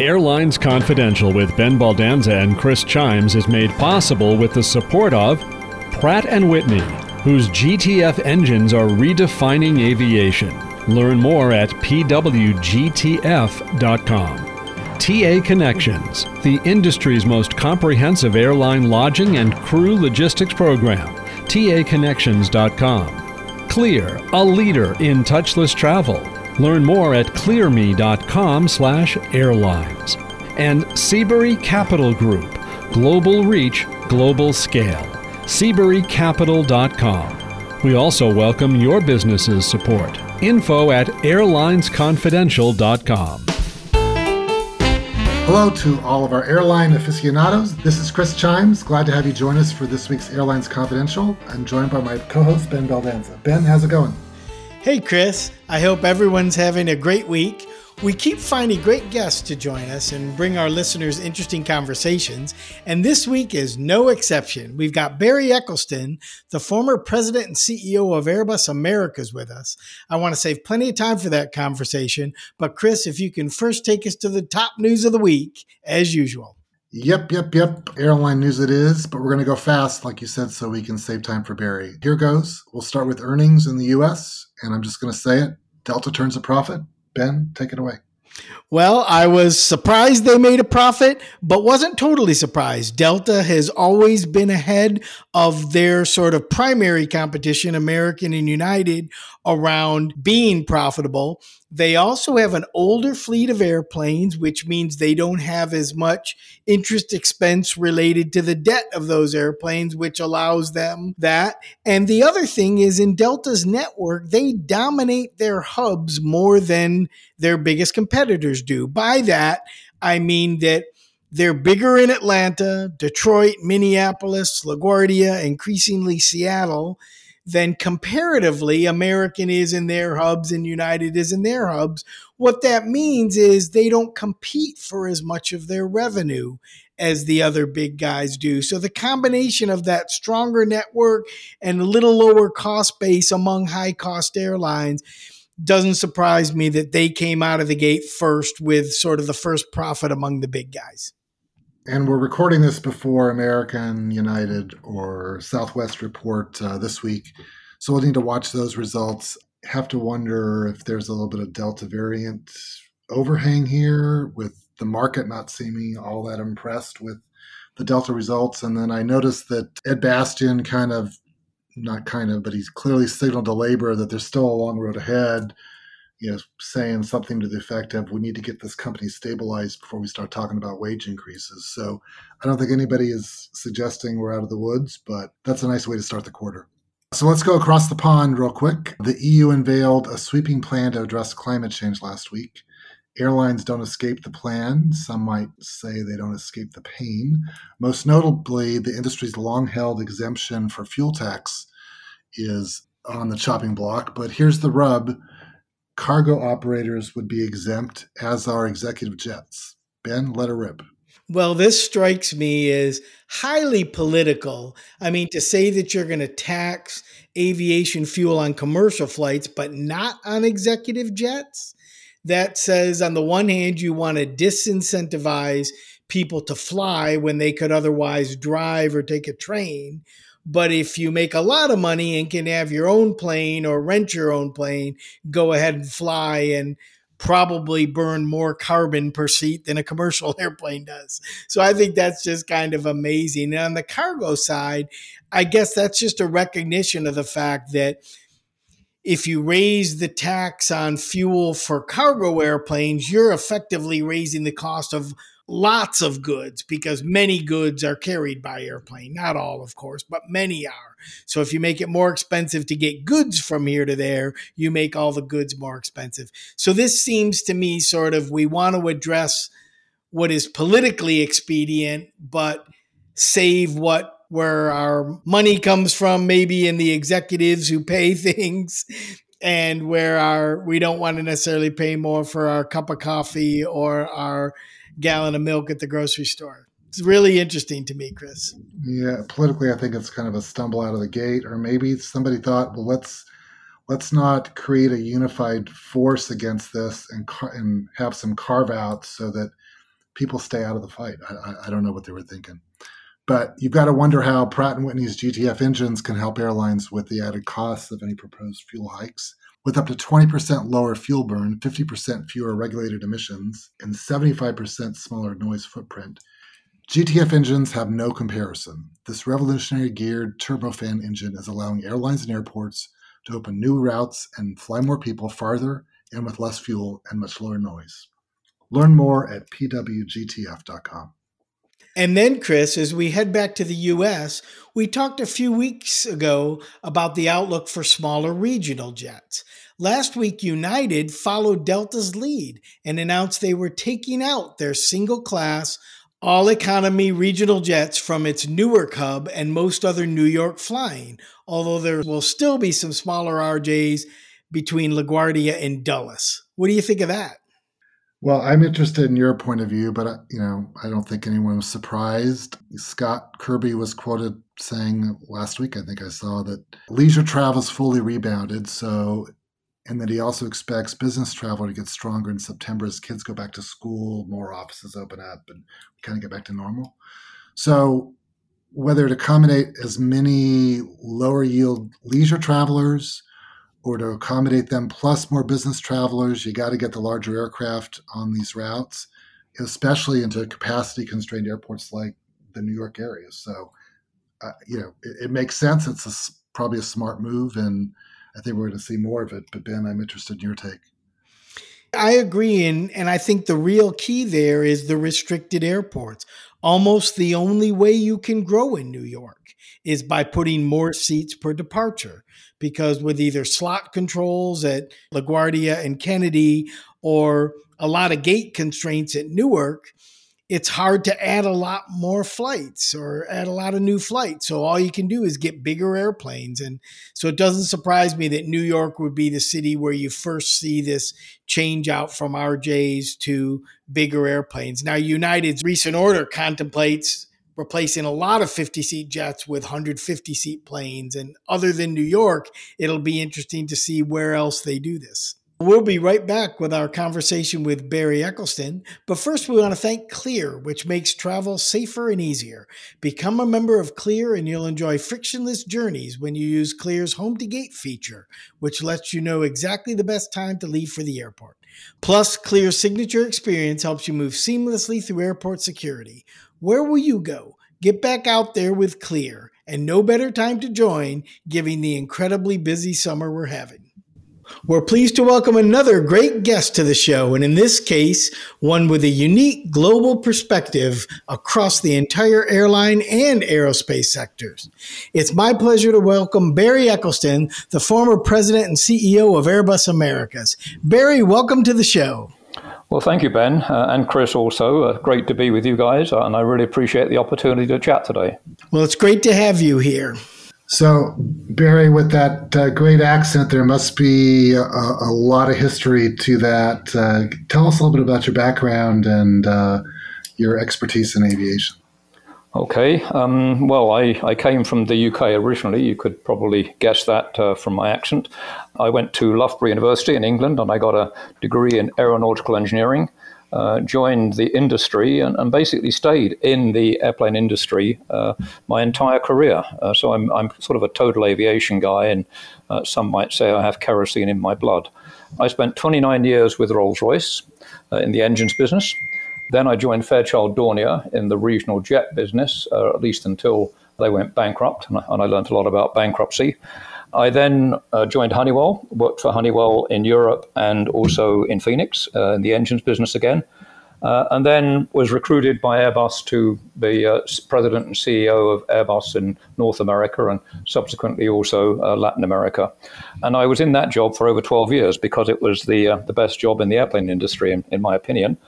Airlines Confidential with Ben Baldanza and Chris Chiames is made possible with the support of Pratt & Whitney, whose GTF engines are redefining aviation. Learn more at pwgtf.com. TA Connections, the industry's most comprehensive airline lodging and crew logistics program. TAConnections.com. Clear, a leader in touchless travel. Learn more at clearme.com/airlines. And Seabury Capital Group, global reach, global scale. SeaburyCapital.com. We also welcome your business's support. Info at airlinesconfidential.com. Hello to all of our airline aficionados. This is Chris Chiames. Glad to have you join us for this week's Airlines Confidential. I'm joined by my co host, Ben Baldanza. Ben, how's it going? Hey, Chris. I hope everyone's having a great week. We keep finding great guests to join us and bring our listeners interesting conversations, and this week is no exception. We've got Barry Eccleston, the former president and CEO of Airbus Americas, with us. I want to save plenty of time for that conversation, but Chris, if you can first take us to the top news of the week, as usual. Yep, yep, yep. Airline news it is, but we're going to go fast, like you said, so we can save time for Barry. Here goes. We'll start with earnings in the U.S., and I'm just going to say it Delta turns a profit. Ben, take it away. Well, I was surprised they made a profit, but wasn't totally surprised. Delta has always been ahead of their sort of primary competition, American and United, around being profitable. They also have an older fleet of airplanes, which means they don't have as much interest expense related to the debt of those airplanes, which allows them that. And the other thing is in Delta's network, they dominate their hubs more than their biggest competitors do. By that, I mean that they're bigger in Atlanta, Detroit, Minneapolis, LaGuardia, increasingly Seattle than comparatively American is in their hubs and United is in their hubs. What that means is they don't compete for as much of their revenue as the other big guys do. So the combination of that stronger network and a little lower cost base among high cost airlines doesn't surprise me that they came out of the gate first with sort of the first profit among the big guys and we're recording this before American, United, or Southwest report uh, this week. So we'll need to watch those results. Have to wonder if there's a little bit of Delta variant overhang here with the market not seeming all that impressed with the Delta results. And then I noticed that Ed Bastian kind of, not kind of, but he's clearly signaled to labor that there's still a long road ahead you know, saying something to the effect of, "We need to get this company stabilized before we start talking about wage increases." So, I don't think anybody is suggesting we're out of the woods, but that's a nice way to start the quarter. So let's go across the pond real quick. The EU unveiled a sweeping plan to address climate change last week. Airlines don't escape the plan. Some might say they don't escape the pain. Most notably, the industry's long held exemption for fuel tax is on the chopping block. But here's the rub cargo operators would be exempt, as are executive jets. Ben, let her rip. Well, this strikes me as highly political. I mean, to say that you're going to tax aviation fuel on commercial flights, but not on executive jets, that says, on the one hand, you want to disincentivize people to fly when they could otherwise drive or take a train. But if you make a lot of money and can have your own plane or rent your own plane, go ahead and fly and probably burn more carbon per seat than a commercial airplane does. So I think that's just kind of amazing. And on the cargo side, I guess that's just a recognition of the fact that if you raise the tax on fuel for cargo airplanes, you're effectively raising the cost of lots of goods because many goods are carried by airplane. Not all, of course, but many are. So if you make it more expensive to get goods from here to there, you make all the goods more expensive. So this seems to me sort of we want to address what is politically expedient, but save what where our money comes from, maybe in the executives who pay things and where our we don't want to necessarily pay more for our cup of coffee or our gallon of milk at the grocery store. It's really interesting to me, Chris. Yeah, politically, I think it's kind of a stumble out of the gate, or maybe somebody thought, well, let's let's not create a unified force against this and and have some carve outs so that people stay out of the fight. I, I don't know what they were thinking. But you've got to wonder how Pratt & Whitney's GTF engines can help airlines with the added costs of any proposed fuel hikes. With up to 20% lower fuel burn, 50% fewer regulated emissions, and 75% smaller noise footprint, GTF engines have no comparison. This revolutionary geared turbofan engine is allowing airlines and airports to open new routes and fly more people farther and with less fuel and much lower noise. Learn more at pwgtf.com. And then, Chris, as we head back to the US, we talked a few weeks ago about the outlook for smaller regional jets. Last week, United followed Delta's lead and announced they were taking out their single class, all economy regional jets from its Newark hub and most other New York flying, although there will still be some smaller RJs between LaGuardia and Dulles. What do you think of that? Well, I'm interested in your point of view, but uh, you know, I don't think anyone was surprised. Scott Kirby was quoted saying last week, I think I saw that leisure travel is fully rebounded, so and that he also expects business travel to get stronger in September as kids go back to school, more offices open up, and kind of get back to normal. So, whether to accommodate as many lower yield leisure travelers or to accommodate them plus more business travelers, you got to get the larger aircraft on these routes, especially into capacity constrained airports like the New York area. So, uh, you know, it, it, makes sense. It's a, probably a smart move, and I think we're going to see more of it. But Ben, I'm interested in your take. I agree, and and I think the real key there is the restricted airports. Almost the only way you can grow in New York is by putting more seats per departure because with either slot controls at LaGuardia and Kennedy or a lot of gate constraints at Newark, it's hard to add a lot more flights or add a lot of new flights. So all you can do is get bigger airplanes. And so it doesn't surprise me that New York would be the city where you first see this change out from RJs to bigger airplanes. Now, United's recent order contemplates replacing a lot of 50 seat jets with 150 seat planes. And other than New York, it'll be interesting to see where else they do this. We'll be right back with our conversation with Barry Eccleston. But first, we want to thank Clear, which makes travel safer and easier. Become a member of Clear and you'll enjoy frictionless journeys when you use Clear's Home to Gate feature, which lets you know exactly the best time to leave for the airport. Plus, Clear's signature experience helps you move seamlessly through airport security. Where will you go? Get back out there with Clear, and no better time to join given the incredibly busy summer we're having. We're pleased to welcome another great guest to the show, and in this case, one with a unique global perspective across the entire airline and aerospace sectors. It's my pleasure to welcome Barry Eccleston, the former president and CEO of Airbus Americas. Barry, welcome to the show. Well, thank you, Ben, uh, and Chris also. Uh, great to be with you guys, uh, and I really appreciate the opportunity to chat today. Well, it's great to have you here. So, Barry, with that uh, great accent, there must be a, a, lot of history to that. Uh, tell us a little bit about your background and uh, your expertise in aviation. Okay. Um, well, I, I came from the UK originally. You could probably guess that uh, from my accent. I went to Loughborough University in England and I got a degree in aeronautical engineering. Uh, joined the industry and, and, basically stayed in the airplane industry uh, my entire career. Uh, so I'm, I'm sort of a total aviation guy, and uh, some might say I have kerosene in my blood. I spent 29 years with Rolls Royce uh, in the engines business. Then I joined Fairchild Dornier in the regional jet business, uh, at least until they went bankrupt, and I, and I learned a lot about bankruptcy. I then uh, joined Honeywell, worked for Honeywell in Europe and also in Phoenix uh, in the engines business again, uh, and then was recruited by Airbus to be uh, president and CEO of Airbus in North America and subsequently also uh, Latin America. And I was in that job for over 12 years because it was the, uh, the best job in the airplane industry, in, in my opinion.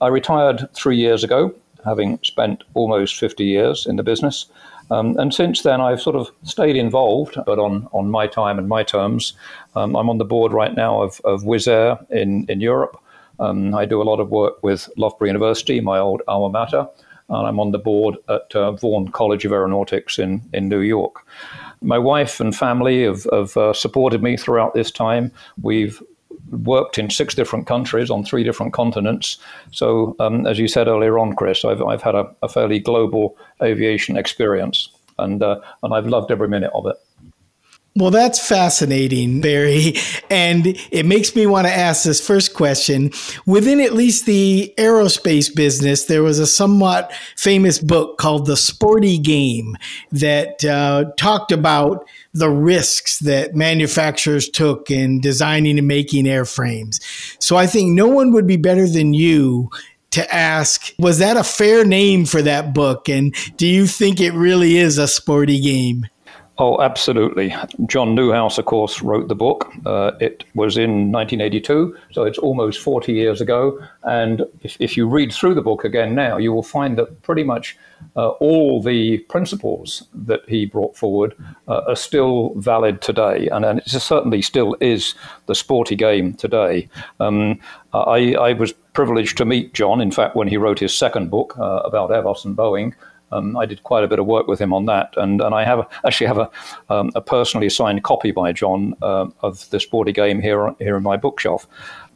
I retired three years ago, having spent almost 50 years in the business. Um, and since then, I've sort of stayed involved, but on, on my time and my terms. Um, I'm on the board right now of, of Wizz Air in, in Europe. Um, I do a lot of work with Loughborough University, my old alma mater, and I'm on the board at uh, Vaughn College of Aeronautics in, in New York. My wife and family have, have uh, supported me throughout this time. We've worked in six different countries on three different continents. So, um, as you said earlier on, Chris, I've, I've had a, a fairly global aviation experience, and uh, and I've loved every minute of it. Well, that's fascinating, Barry. And it makes me want to ask this first question. Within at least the aerospace business, there was a somewhat famous book called The Sporty Game that uh, talked about the risks that manufacturers took in designing and making airframes. So I think no one would be better than you to ask was that a fair name for that book? And do you think it really is a sporty game? Oh, absolutely. John Newhouse, of course, wrote the book. Uh, it was in 1982, so it's almost 40 years ago. And if, if, you read through the book again now, you will find that pretty much uh, all the principles that he brought forward uh, are still valid today. And, and, it certainly still is the sporty game today. Um, I, I, was privileged to meet John, in fact, when he wrote his second book uh, about Airbus and Boeing. Um, I did quite a bit of work with him on that, and, and I have actually have a, um, a personally signed copy by John uh, of this board game here here in my bookshelf.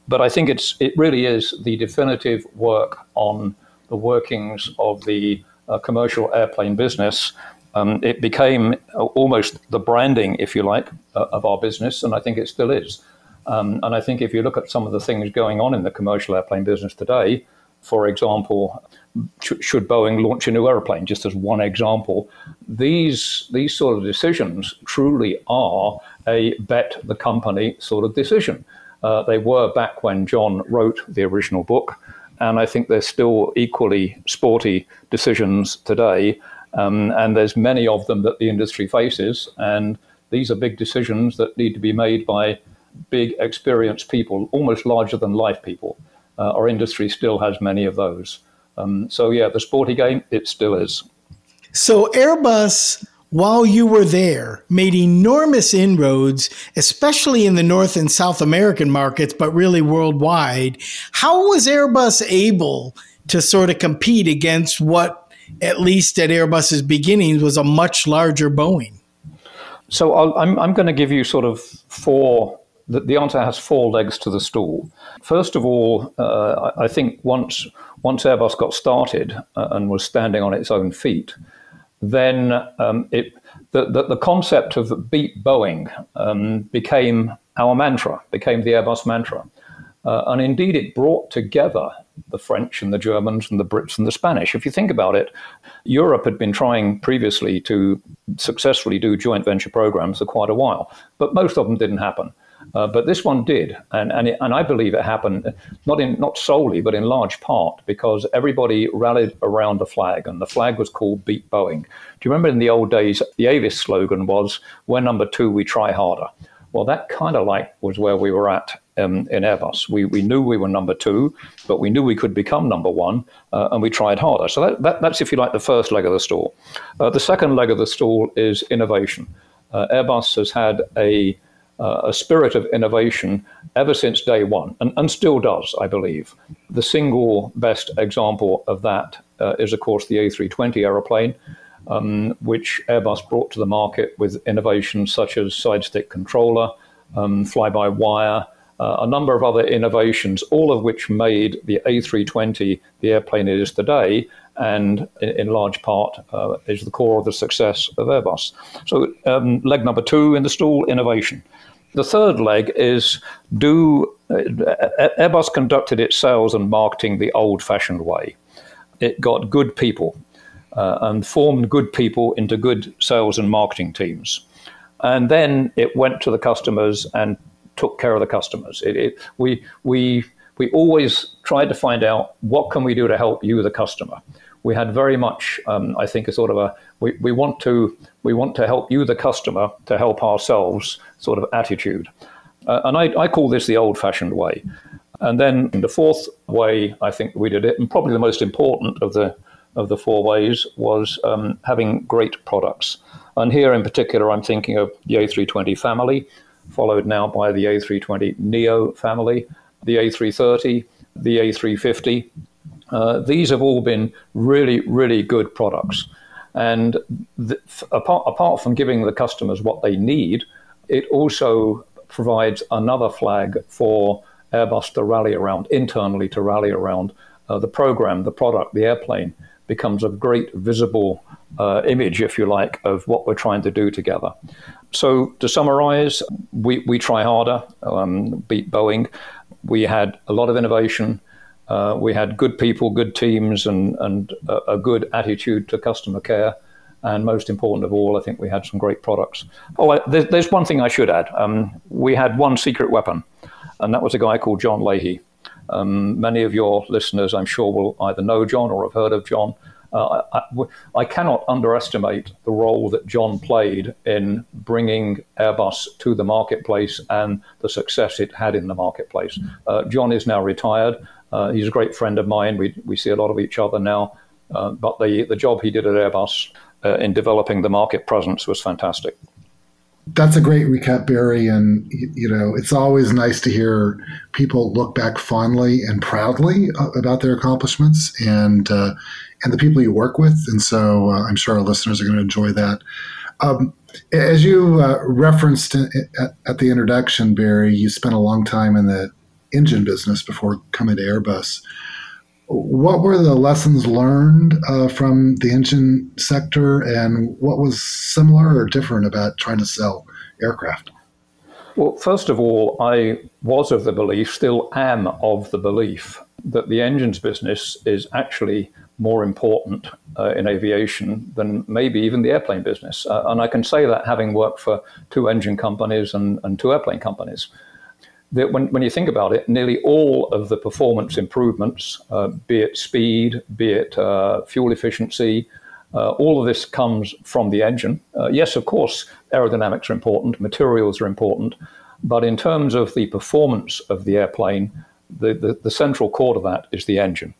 But I think it's it really is the definitive work on the workings of the uh, commercial airplane business. Um, it became almost the branding, if you like, uh, of our business, and I think it still is. Um, and I think if you look at some of the things going on in the commercial airplane business today, for example, should Boeing launch a new aeroplane, just as one example. These, these sort of decisions truly are a bet the company sort of decision. Uh, they were back when John wrote the original book, and I think they're still equally sporty decisions today. Um, and there's many of them that the industry faces, and these are big decisions that need to be made by big, experienced people, almost larger than life people. Uh, our industry still has many of those. Um, so yeah, the sporty game, it still is. So Airbus, while you were there, made enormous inroads, especially in the North and South American markets, but really worldwide. How was Airbus able to sort of compete against what, at least at Airbus's beginnings, was a much larger Boeing? So i am I'm, I'm going to give you sort of four the, the, answer has four legs to the stool. First of all, uh, I think once once Airbus got started uh, and was standing on its own feet, then um, it, the, the, the, concept of beat Boeing um, became our mantra, became the Airbus mantra. Uh, and indeed, it brought together the French and the Germans and the Brits and the Spanish. If you think about it, Europe had been trying previously to successfully do joint venture programs for quite a while, but most of them didn't happen. Uh, but this one did, and and, it, and I believe it happened not in not solely, but in large part because everybody rallied around the flag, and the flag was called "Beat Boeing." Do you remember in the old days the Avis slogan was "We're number two, we try harder." Well, that kind of like was where we were at um, in Airbus. We, we knew we were number two, but we knew we could become number one, uh, and we tried harder. So that, that, that's, if you like, the first leg of the stool. Uh, the second leg of the stool is innovation. Uh, Airbus has had a uh, a spirit of innovation ever since day one, and, and still does, I believe. The single best example of that uh, is, of course, the A320 aeroplane, um, which Airbus brought to the market with innovations such as side stick controller, um, fly by wire. Uh, a number of other innovations, all of which made the A320 the airplane it is today, and in, in large part uh, is the core of the success of Airbus. So, um, leg number two in the stool innovation. The third leg is do uh, Airbus conducted its sales and marketing the old fashioned way. It got good people uh, and formed good people into good sales and marketing teams. And then it went to the customers and took care of the customers. It, it, we, we, we always tried to find out what can we do to help you, the customer. We had very much, um, I think, a sort of a we, we want to we want to help you, the customer, to help ourselves sort of attitude. Uh, and I, I call this the old fashioned way. And then the fourth way I think we did it, and probably the most important of the of the four ways, was um, having great products. And here in particular, I'm thinking of the A320 family, followed now by the A320 Neo family, the A330, the A350. Uh, these have all been really, really good products. And apart, apart from giving the customers what they need, it also provides another flag for Airbus to rally around, internally to rally around. Uh, the program, the product, the airplane becomes a great visible uh, image, if you like, of what we're trying to do together. So, to summarize, we, we try harder, um, beat Boeing. We had a lot of innovation. Uh, we had good people, good teams, and, and a, a, good attitude to customer care. And most important of all, I think we had some great products. Oh, I, there's, there's, one thing I should add. Um, we had one secret weapon, and that was a guy called John Leahy. Um, many of your listeners, I'm sure, will either know John or have heard of John. Uh, I, I, cannot underestimate the role that John played in bringing Airbus to the marketplace and the success it had in the marketplace. Uh, John is now retired. Uh, he's a great friend of mine. We, we see a lot of each other now. Uh, but the, the job he did at Airbus uh, in developing the market presence was fantastic. That's a great recap, Barry. And, you know, it's always nice to hear people look back fondly and proudly uh, about their accomplishments and, uh, and the people you work with. And so uh, I'm sure our listeners are going to enjoy that. Um, as you uh, referenced at, at, the introduction, Barry, you spent a long time in the engine business before coming to Airbus. What were the lessons learned uh, from the engine sector, and what was similar or different about trying to sell aircraft? Well, first of all, I was of the belief, still am of the belief, that the engines business is actually more important uh, in aviation than maybe even the airplane business. Uh, and I can say that having worked for two engine companies and, and two airplane companies that when, when you think about it, nearly all of the performance improvements, uh, be it speed, be it uh, fuel efficiency, uh, all of this comes from the engine. Uh, yes, of course, aerodynamics are important, materials are important, but in terms of the performance of the airplane, the, the, the central core to that is the engine.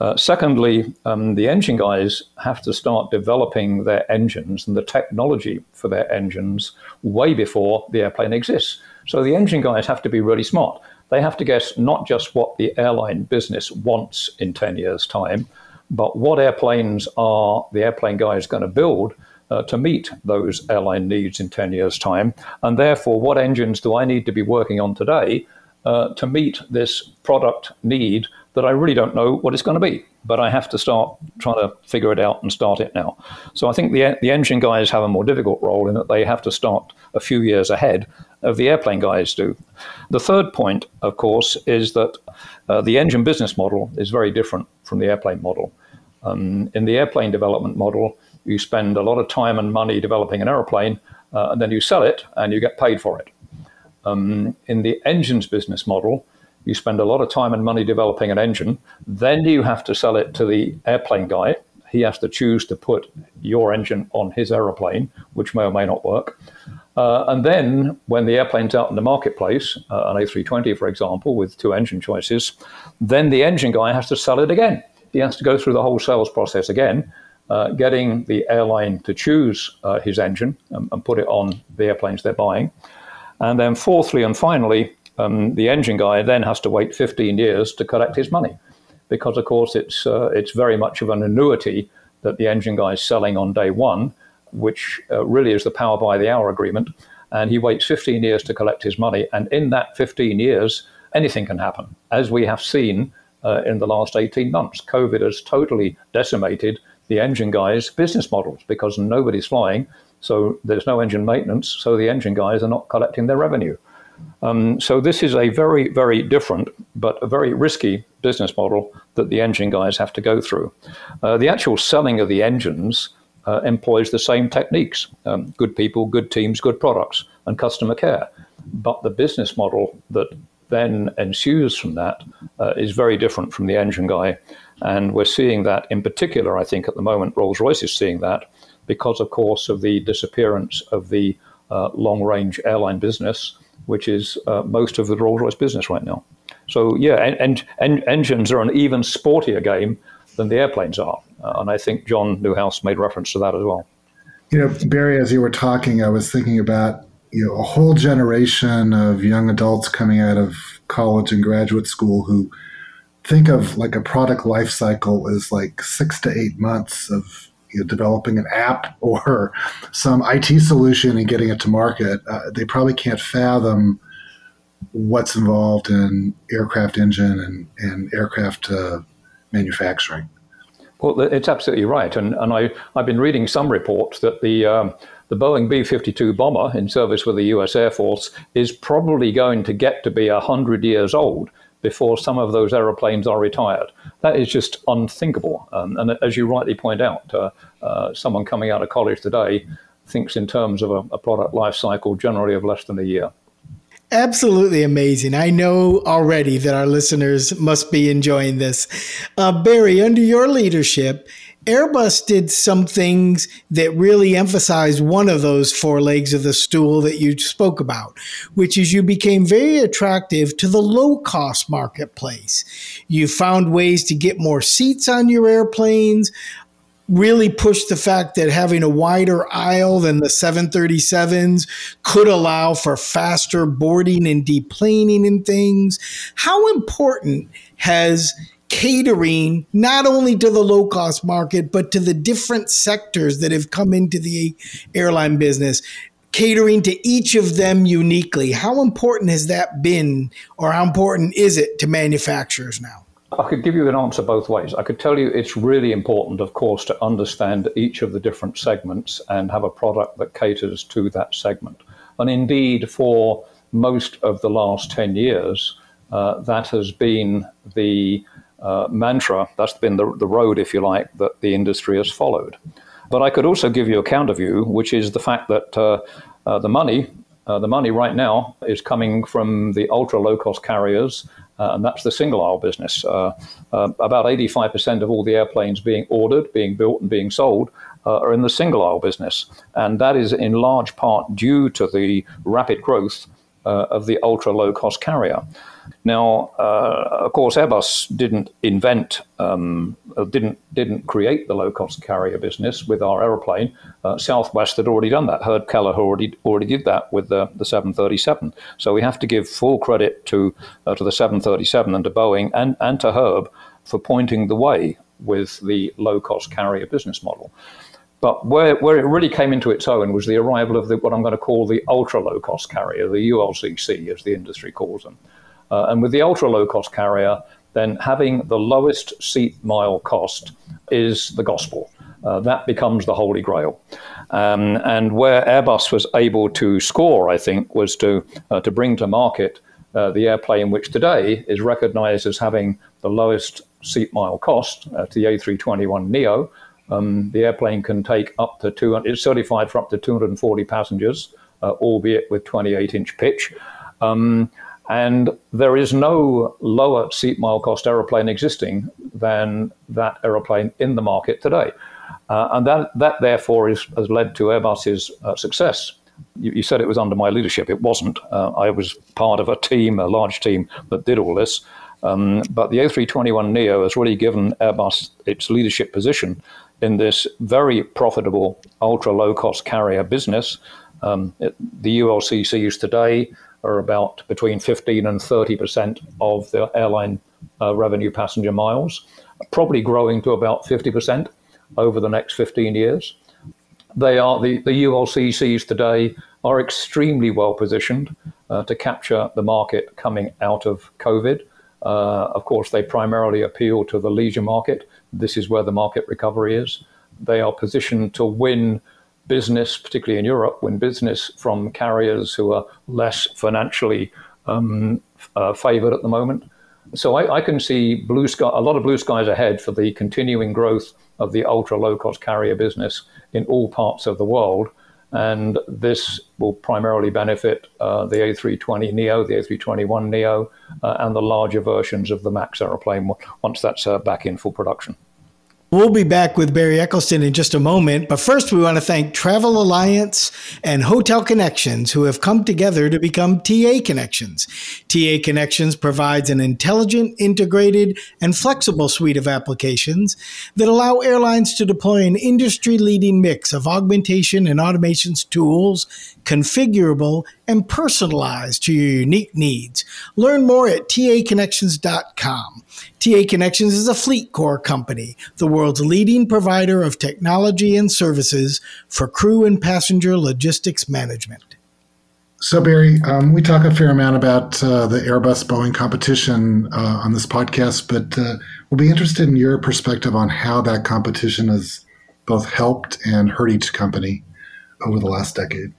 Uh, secondly, um, the engine guys have to start developing their engines and the technology for their engines way before the airplane exists. So the engine guys have to be really smart. They have to guess not just what the airline business wants in 10 years' time, but what airplanes are the airplane guys going to build uh, to meet those airline needs in 10 years' time. And therefore, what engines do I need to be working on today uh, to meet this product need that I really don't know what it's going to be? But I have to start trying to figure it out and start it now. So I think the, the engine guys have a more difficult role in that they have to start a few years ahead of the airplane guys do. The third point, of course, is that uh, the engine business model is very different from the airplane model. Um, in the airplane development model, you spend a lot of time and money developing an airplane, uh, and then you sell it and you get paid for it. Um, in the engines business model, you spend a lot of time and money developing an engine, then you have to sell it to the airplane guy. He has to choose to put your engine on his aeroplane, which may or may not work. Uh, and then when the airplane's out in the marketplace, uh, an A320, for example, with two engine choices, then the engine guy has to sell it again. He has to go through the whole sales process again, uh, getting the airline to choose uh, his engine and, and, put it on the airplanes they're buying. And then, fourthly and finally, um, the engine guy then has to wait 15 years to collect his money, because of course it's uh, it's very much of an annuity that the engine guy is selling on day one which uh, really is the power by the hour agreement. And he waits 15 years to collect his money. And in that 15 years, anything can happen, as we have seen uh, in the last 18 months. COVID has totally decimated the engine guys' business models because nobody's flying. So there's no engine maintenance. So the engine guys are not collecting their revenue. Um, so this is a very, very different but a very risky business model that the engine guys have to go through. Uh, the actual selling of the engines uh, employs the same techniques um, good people, good teams, good products, and customer care. But the business model that then ensues from that uh, is very different from the engine guy. And we're seeing that in particular, I think, at the moment, Rolls Royce is seeing that because, of course, of the disappearance of the uh, long range airline business, which is uh, most of the Rolls Royce business right now. So, yeah, en- en- engines are an even sportier game than the airplanes are. Uh, and I think John Newhouse made reference to that as well. You know, Barry, as you were talking, I was thinking about you know a whole generation of young adults coming out of college and graduate school who think of like a product life cycle as like six to eight months of you know, developing an app or some IT solution and getting it to market. Uh, they probably can't fathom what's involved in aircraft engine and, and aircraft uh, manufacturing. Well, it's absolutely right, and and I I've been reading some reports that the um, the Boeing B 52 bomber in service with the US Air Force is probably going to get to be 100 years old before some of those aeroplanes are retired. That is just unthinkable. Um, and as you rightly point out, uh, uh, someone coming out of college today thinks in terms of a, a product life cycle generally of less than a year. Absolutely amazing. I know already that our listeners must be enjoying this. Uh, Barry, under your leadership, Airbus did some things that really emphasized one of those four legs of the stool that you spoke about, which is you became very attractive to the low cost marketplace. You found ways to get more seats on your airplanes, really pushed the fact that having a wider aisle than the 737s could allow for faster boarding and deplaning and things. How important has catering not only to the low cost market, but to the different sectors that have come into the airline business, catering to each of them uniquely. How important has that been, or how important is it to manufacturers now? I could give you an answer both ways. I could tell you it's really important, of course, to understand each of the different segments and have a product that caters to that segment. And indeed, for most of the last 10 years, uh, that has been the uh, mantra, that's been the, the road, if you like, that the industry has followed. But I could also give you a counter view, which is the fact that uh, uh, the money, uh, the money right now is coming from the ultra low cost carriers, Uh, and that's the single aisle business. Uh, uh about 85% of all the airplanes being ordered, being built, and being sold uh, are in the single aisle business, and that is in large part due to the rapid growth of the ultra low cost carrier. Now, uh, of course, Airbus didn't invent, um, uh, didn't didn't create the low cost carrier business with our aeroplane. Uh, Southwest had already done that. Herb Kelleher already already did that with the, the 737. So we have to give full credit to uh, to the 737 and to Boeing and and to Herb for pointing the way with the low cost carrier business model. But where, where it really came into its own was the arrival of the, what I'm going to call the ultra low cost carrier, the ULCC, as the industry calls them. Uh, and with the ultra low cost carrier, then having the lowest seat mile cost is the gospel. Uh, that becomes the holy grail. Um, and where Airbus was able to score, I think, was to, uh, to bring to market uh, the airplane which today is recognized as having the lowest seat mile cost, uh, the A321 Neo. Um, the airplane can take up to 200, it's certified for up to 240 passengers, uh, albeit with 28 inch pitch. Um, and there is no lower seat mile cost aeroplane existing than that aeroplane in the market today. Uh, and that, that therefore is, has led to Airbus's uh, success. You, you, said it was under my leadership. It wasn't. Uh, I was part of a team, a large team, that did all this. Um, but the A321 Neo has really given Airbus its leadership position in this very profitable ultra low cost carrier business. Um, it, the ULCCs today are about between 15 and 30 percent of the airline uh, revenue passenger miles, probably growing to about 50 percent over the next 15 years. They are the, the ULCCs today are extremely well positioned uh, to capture the market coming out of COVID. Uh, of course, they primarily appeal to the leisure market. This is where the market recovery is. They are positioned to win business, particularly in Europe, win business from carriers who are less financially um, uh, favored at the moment. So I, I, can see blue sky, a lot of blue skies ahead for the continuing growth of the ultra low cost carrier business in all parts of the world. And this will primarily benefit uh, the A320 Neo, the A321 Neo, uh, and the larger versions of the MAX aeroplane once that's uh, back in full production. We'll be back with Barry Eccleston in just a moment, but first we want to thank Travel Alliance and Hotel Connections who have come together to become TA Connections. TA Connections provides an intelligent, integrated, and flexible suite of applications that allow airlines to deploy an industry-leading mix of augmentation and automations tools, configurable and personalized to your unique needs. Learn more at taconnections.com. TA Connections is a Fleetcor company, the world's leading provider of technology and services for crew and passenger logistics management. So, Barry, um, we talk a fair amount about uh, the Airbus Boeing competition uh, on this podcast, but uh, we'll be interested in your perspective on how that competition has both helped and hurt each company over the last decade.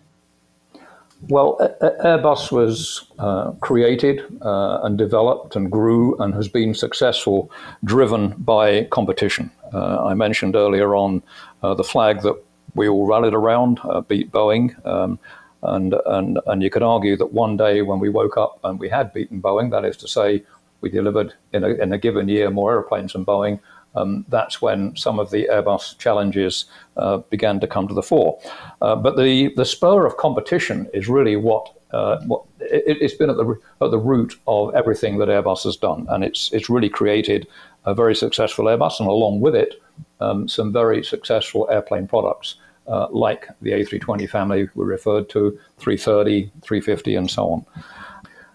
Well, Airbus was uh, created uh, and developed and grew and has been successful driven by competition. Uh, I mentioned earlier on uh, the flag that we all rallied around, uh, beat Boeing. Um, and, and, and you could argue that one day when we woke up and we had beaten Boeing, that is to say, we delivered in a, in a given year more airplanes than Boeing, um, that's when some of the Airbus challenges uh, began to come to the fore. Uh, but the, the spur of competition is really what, uh, what it, has been at the, at the root of everything that Airbus has done. And it's, it's really created a very successful Airbus, and along with it, um, some very successful airplane products. Uh, like the A320 family we referred to, 330, 350, and so on.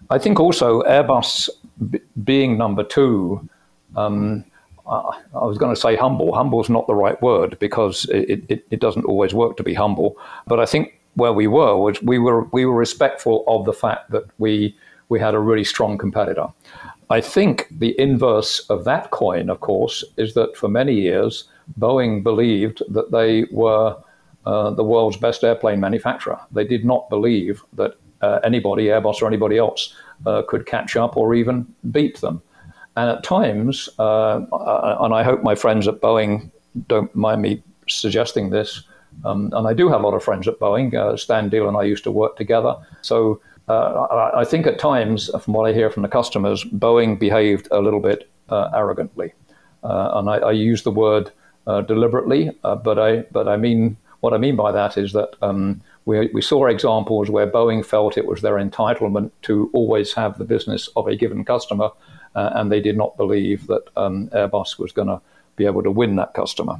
I think also Airbus b- being number two um, I was going to say humble. Humble is not the right word because it, it, it, doesn't always work to be humble. But I think where we were was we were we were respectful of the fact that we we had a really strong competitor. I think the inverse of that coin, of course, is that for many years Boeing believed that they were uh, the world's best airplane manufacturer. They did not believe that uh, anybody, Airbus or anybody else, uh, could catch up or even beat them. And at times, uh, uh, and I hope my friends at Boeing don't mind me suggesting this, um, and I do have a lot of friends at Boeing. Uh, Stan Deal and I used to work together. So uh, I think at times, from what I hear from the customers, Boeing behaved a little bit uh, arrogantly. Uh, and I, I, use the word deliberately, but I but I mean what I mean by that is that um, we, we saw examples where Boeing felt it was their entitlement to always have the business of a given customer uh, and they did not believe that um, Airbus was going to be able to win that customer.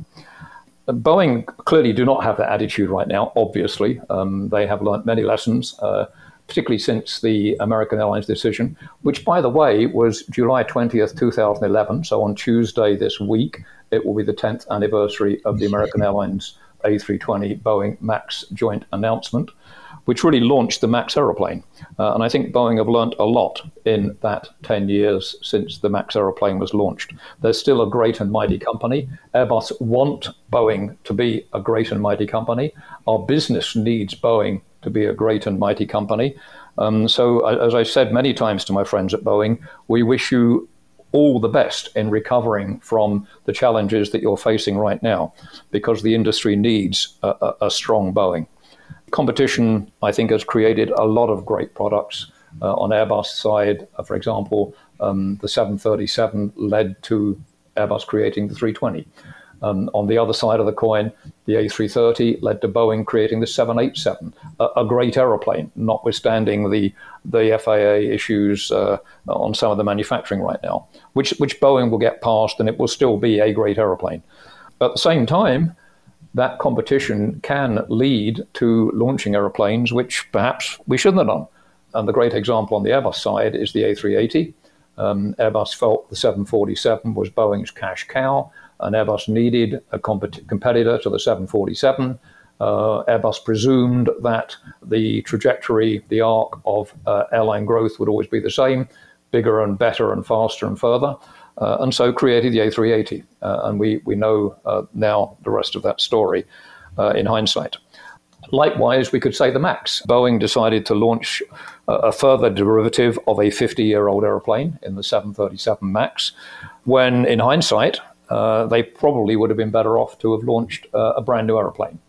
Boeing clearly do not have that attitude right now, obviously. Um, they have learned many lessons, uh, particularly since the American Airlines decision, which, by the way, was July 20th, 2011. So on Tuesday this week, it will be the 10th anniversary of the American Airlines A320 Boeing MAX joint announcement which really launched the MAX aeroplane. Uh, and I think Boeing have learnt a lot in that 10 years since the MAX aeroplane was launched. They're still a great and mighty company. Airbus want Boeing to be a great and mighty company. Our business needs Boeing to be a great and mighty company. Um, so, as I said many times to my friends at Boeing, we wish you all the best in recovering from the challenges that you're facing right now because the industry needs a, a, a strong Boeing competition, I think, has created a lot of great products. Uh, on Airbus side, uh, for example, um, the 737 led to Airbus creating the 320. Um, on the other side of the coin, the A330 led to Boeing creating the 787, a, a great aeroplane, notwithstanding the the FAA issues uh, on some of the manufacturing right now, which which Boeing will get past, and it will still be a great aeroplane. At the same time, that competition can lead to launching aeroplanes which perhaps we shouldn't have done. And the great example on the Airbus side is the A380. Um, Airbus felt the 747 was Boeing's cash cow, and Airbus needed a comp- competitor to the 747. Uh, Airbus presumed that the trajectory, the arc of uh, airline growth would always be the same bigger and better and faster and further uh, and so created the A380. Uh, and we, we know uh, now the rest of that story uh, in hindsight. Likewise, we could say the MAX. Boeing decided to launch a further derivative of a 50 year old aeroplane in the 737 MAX, when in hindsight, uh, they probably would have been better off to have launched uh, a brand new aeroplane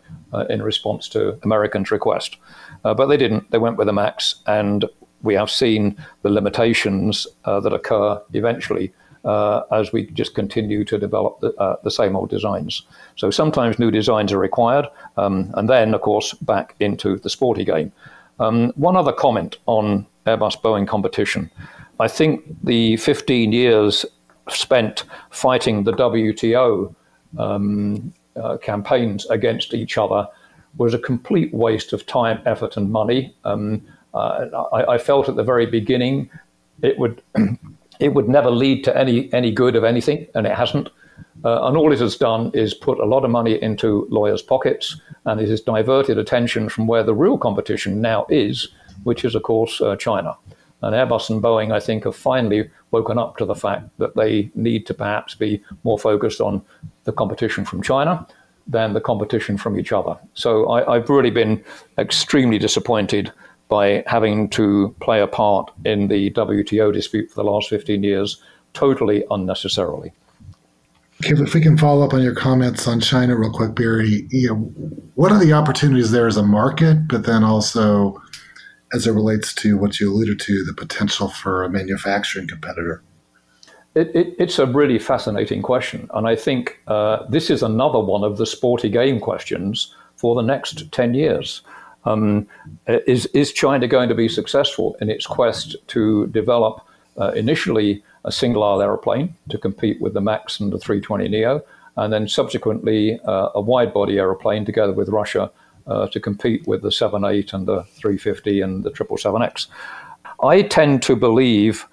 in response to Americans' request. but they didn't. They went with the MAX, and we have seen the limitations that occur eventually uh, as we just continue to develop the, uh, the, same old designs. So sometimes new designs are required, um, and then, of course, back into the sporty game. Um, one other comment on Airbus Boeing competition. I think the 15 years spent fighting the WTO um, uh, campaigns against each other was a complete waste of time, effort, and money. Um, uh, I, I, felt at the very beginning it would it would never lead to any any good of anything, and it hasn't. Uh, and all it has done is put a lot of money into lawyers' pockets, and it has diverted attention from where the real competition now is, which is, of course, uh, China. And Airbus and Boeing, I think, have finally woken up to the fact that they need to perhaps be more focused on the competition from China than the competition from each other. So I, have really been extremely disappointed by having to play a part in the WTO dispute for the last 15 years totally unnecessarily. Okay, if we can follow up on your comments on China real quick, Barry, you know, what are the opportunities there as a market, but then also as it relates to what you alluded to, the potential for a manufacturing competitor? It, it, it's a really fascinating question. And I think uh, this is another one of the sporty game questions for the next 10 years. Um, is, is China going to be successful in its quest to develop uh, initially a single aisle aeroplane to compete with the MAX and the 320 Neo, and then subsequently uh, a wide body aeroplane together with Russia uh, to compete with the 78 and the 350 and the 777X. I tend to believe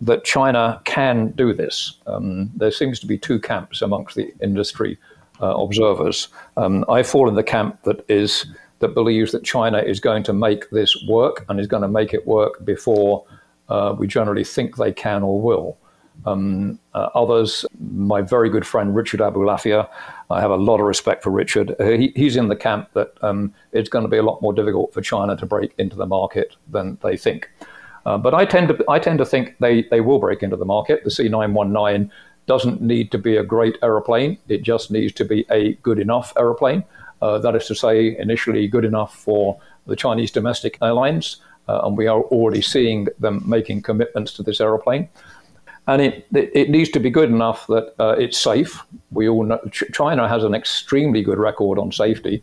that China can do this. Um, there seems to be two camps amongst the industry uh, observers. Um, I fall in the camp that is that believes that China is going to make this work and is going to make it work before uh, we generally think they can or will. Um, uh, others, my very good friend Richard Aboulafia, I have a lot of respect for Richard. Uh, he, he's in the camp that um, it's going to be a lot more difficult for China to break into the market than they think. Uh, but I tend to I tend to think they, they will break into the market. The C919 doesn't need to be a great aeroplane. It just needs to be a good enough aeroplane. Uh, that is to say, initially good enough for the Chinese domestic airlines, uh, and we are already seeing them making commitments to this aeroplane. And it, it needs to be good enough that uh, it's safe. We all know China has an extremely good record on safety.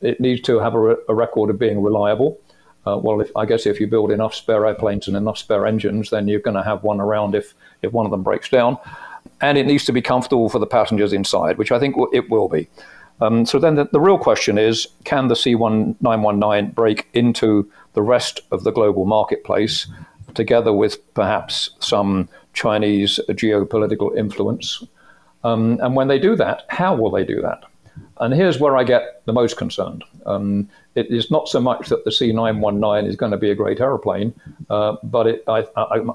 It needs to have a, a record of being reliable. Uh, well, if, I guess if you build enough spare airplanes and enough spare engines, then you're going to have one around if, if one of them breaks down. And it needs to be comfortable for the passengers inside, which I think it will be. Um, so then the, the, real question is can the C919 break into the rest of the global marketplace together with perhaps some Chinese geopolitical influence? Um, and when they do that, how will they do that? And here's where I get the most concerned. Um, it is not so much that the C919 is going to be a great aeroplane, uh, but it, I,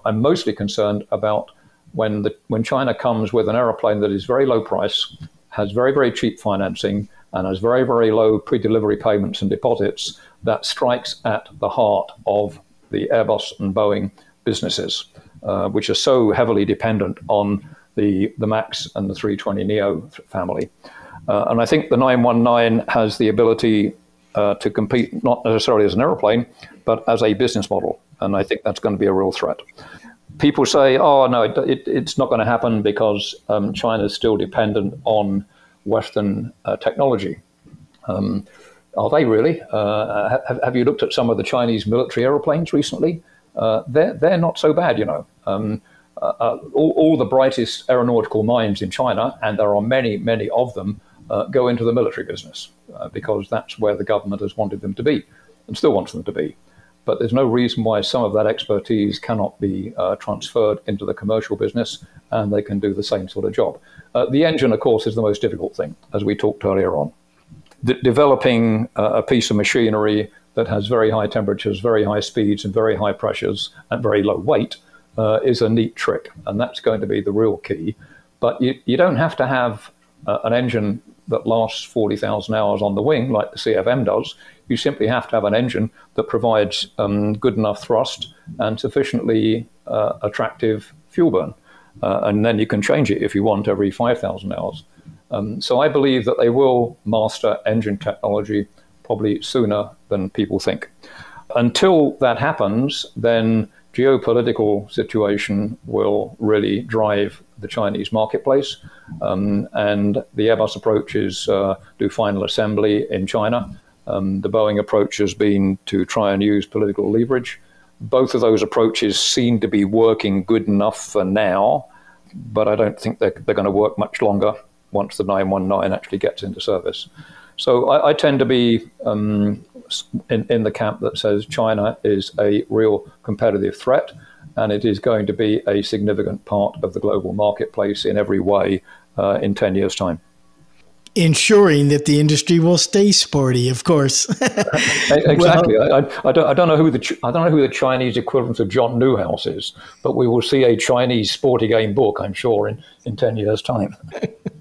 am mostly concerned about when, the, when China comes with an aeroplane that is very low price, has very, very cheap financing, and has very, very low pre delivery payments and deposits, that strikes at the heart of the Airbus and Boeing businesses, uh, which are so heavily dependent on the, the MAX and the 320 Neo family. Uh, and I think the 919 has the ability uh, to compete not necessarily as an aeroplane, but as a business model. And I think that's going to be a real threat. People say, oh, no, it, it, it's not going to happen because um, China is still dependent on Western uh, technology. Um, are they really? Uh, have, have, you looked at some of the Chinese military aeroplanes recently? Uh, they're, they're not so bad, you know. Um, uh, uh, all, all, the brightest aeronautical minds in China, and there are many, many of them, uh, go into the military business because that's where the government has wanted them to be and still wants them to be. But there's no reason why some of that expertise cannot be uh, transferred into the commercial business and they can do the same sort of job. Uh, the engine, of course, is the most difficult thing, as we talked earlier on. De- developing uh, a piece of machinery that has very high temperatures, very high speeds, and very high pressures and very low weight uh, is a neat trick, and that's going to be the real key. But you, you don't have to have uh, an engine that lasts 40,000 hours on the wing, like the CFM does. You simply have to have an engine that provides um, good enough thrust and sufficiently uh, attractive fuel burn. Uh, and then you can change it if you want every 5,000 hours. Um, so I believe that they will master engine technology probably sooner than people think. Until that happens, then geopolitical situation will really drive the Chinese marketplace. Um, and the Airbus approach is uh, do final assembly in China. Um, the Boeing approach has been to try and use political leverage. Both of those approaches seem to be working good enough for now, but I don't think they're, they're going to work much longer once the 919 actually gets into service. So I, I tend to be um, in, in the camp that says China is a real competitive threat and it is going to be a significant part of the global marketplace in every way uh, in 10 years' time. ensuring that the industry will stay sporty, of course. exactly. well, I, I, don't, I, don't, know who the I don't know who the Chinese equivalent of John Newhouse is, but we will see a Chinese sporty game book, I'm sure, in, in ten years' time.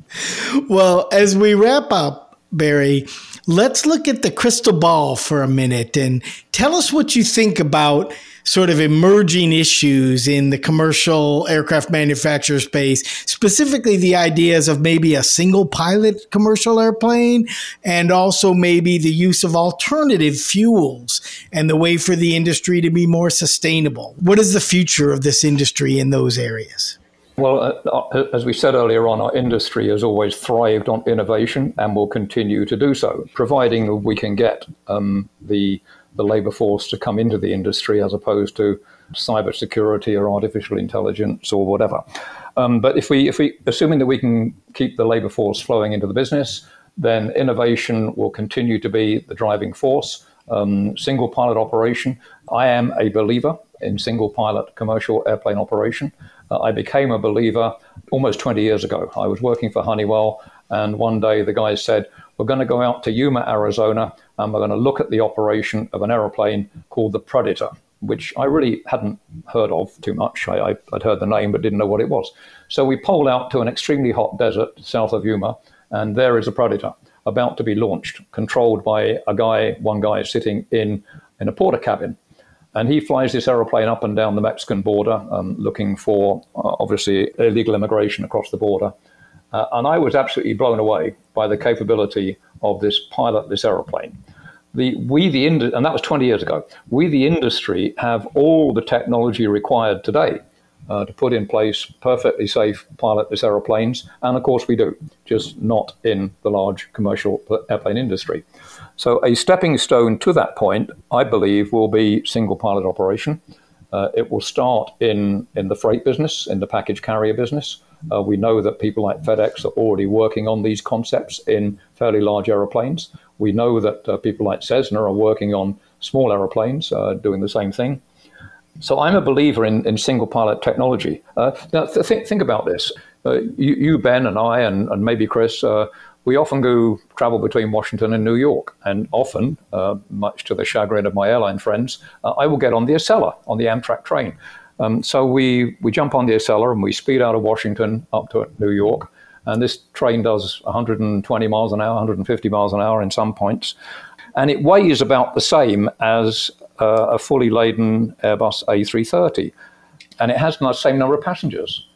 well, as we wrap up, Barry, let's look at the crystal ball for a minute and tell us what you think about sort of emerging issues in the commercial aircraft manufacturer space, specifically the ideas of maybe a single pilot commercial airplane and also maybe the use of alternative fuels and the way for the industry to be more sustainable. What is the future of this industry in those areas? Well, uh, uh as we said earlier on, our industry has always thrived on innovation and will continue to do so, providing we can get um, the the labour force to come into the industry as opposed to cybersecurity or artificial intelligence or whatever. Um, but if we, if we, assuming that we can keep the labour force flowing into the business, then innovation will continue to be the driving force. Um, single pilot operation. I am a believer in single pilot commercial airplane operation. Uh, I became a believer almost 20 years ago. I was working for Honeywell, and one day the guys said, We're going to go out to Yuma, Arizona, and we're going to look at the operation of an aeroplane called the Predator, which I really hadn't heard of too much. I, I, would heard the name but didn't know what it was. So we pulled out to an extremely hot desert south of Yuma, and there is a Predator about to be launched, controlled by a guy, one guy sitting in, in a porter cabin. And he flies this aeroplane up and down the Mexican border, um, looking for uh, obviously illegal immigration across the border. Uh, and I was absolutely blown away by the capability of this pilot, this aeroplane. The, we, the ind- and that was 20 years ago, we, the industry, have all the technology required today uh, to put in place perfectly safe pilotless aeroplanes. And of course, we do, just not in the large commercial airplane industry. So, a stepping stone to that point, I believe, will be single pilot operation. Uh, it will start in, in the freight business, in the package carrier business. Uh, we know that people like FedEx are already working on these concepts in fairly large aeroplanes. We know that uh, people like Cessna are working on small aeroplanes uh, doing the same thing. So I'm a believer in, in single pilot technology. Uh, now, th- think, think about this. Uh, you, you, Ben, and I, and, and maybe Chris, uh, we often go travel between Washington and New York, and often, uh, much to the chagrin of my airline friends, uh, I will get on the Acela on the Amtrak train. Um, so we, we jump on the Acela and we speed out of Washington up to New York. And this train does 120 miles an hour, 150 miles an hour in some points. And it weighs about the same as uh, a fully laden Airbus A330. And it has the same number of passengers.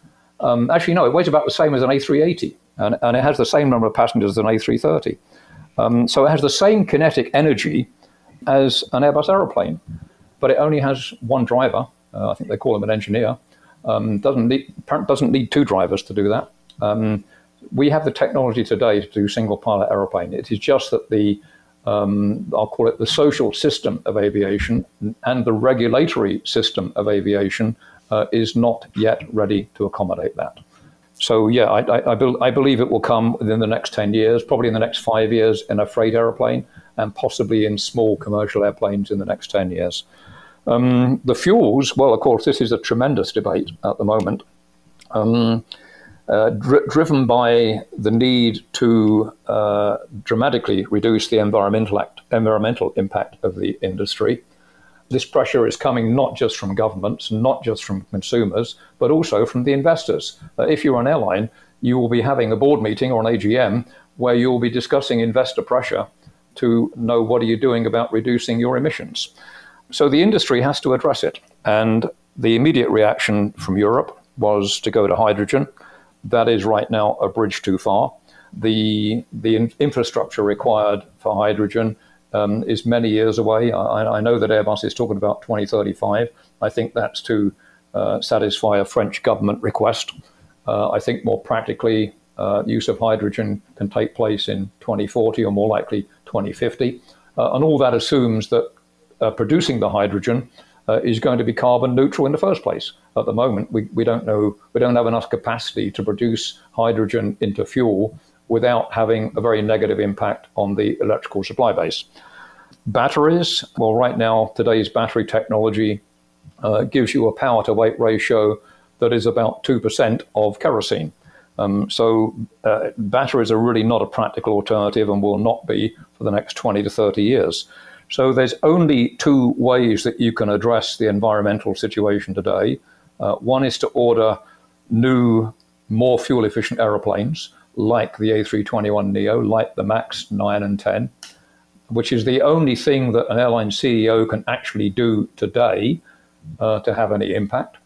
Um, actually, no, it weighs about the same as an A380 and, and it has the same number of passengers as an A330. Um, so it has the same kinetic energy as an Airbus aeroplane, but it only has one driver. Uh, I think they call him an engineer. Um, doesn't need doesn't need two drivers to do that. Um, we have the technology today to do single pilot aeroplane. It is just that the um, I'll call it the social system of aviation and the regulatory system of aviation uh, is not yet ready to accommodate that. So yeah, I, I, I, be, I, believe it will come within the next 10 years, probably in the next five years in a freight aeroplane, and possibly in small commercial airplanes in the next 10 years. Um, the fuels, well, of course, this is a tremendous debate at the moment, um, uh, dr- driven by the need to uh, dramatically reduce the environmental, act, environmental impact of the industry this pressure is coming not just from governments, not just from consumers, but also from the investors. Uh, if you're an airline, you will be having a board meeting or an AGM where you will be discussing investor pressure to know what are you doing about reducing your emissions. So the industry has to address it. And the immediate reaction from Europe was to go to hydrogen. That is right now a bridge too far. The, the in- infrastructure required for hydrogen um, is many years away. I, I, know that Airbus is talking about 2035. I think that's to uh, satisfy a French government request. Uh, I think more practically, uh, use of hydrogen can take place in 2040 or more likely 2050. Uh, and all that assumes that uh, producing the hydrogen uh, is going to be carbon neutral in the first place. At the moment, we, we don't know, we don't have enough capacity to produce hydrogen into fuel without having a very negative impact on the electrical supply base. Batteries, well, right now, today's battery technology uh, gives you a power to weight ratio that is about 2% of kerosene. Um, so uh, batteries are really not a practical alternative and will not be for the next 20 to 30 years. So there's only two ways that you can address the environmental situation today. Uh, one is to order new, more fuel efficient aeroplanes like the A321neo, like the MAX 9 and 10, which is the only thing that an airline CEO can actually do today uh, to have any impact.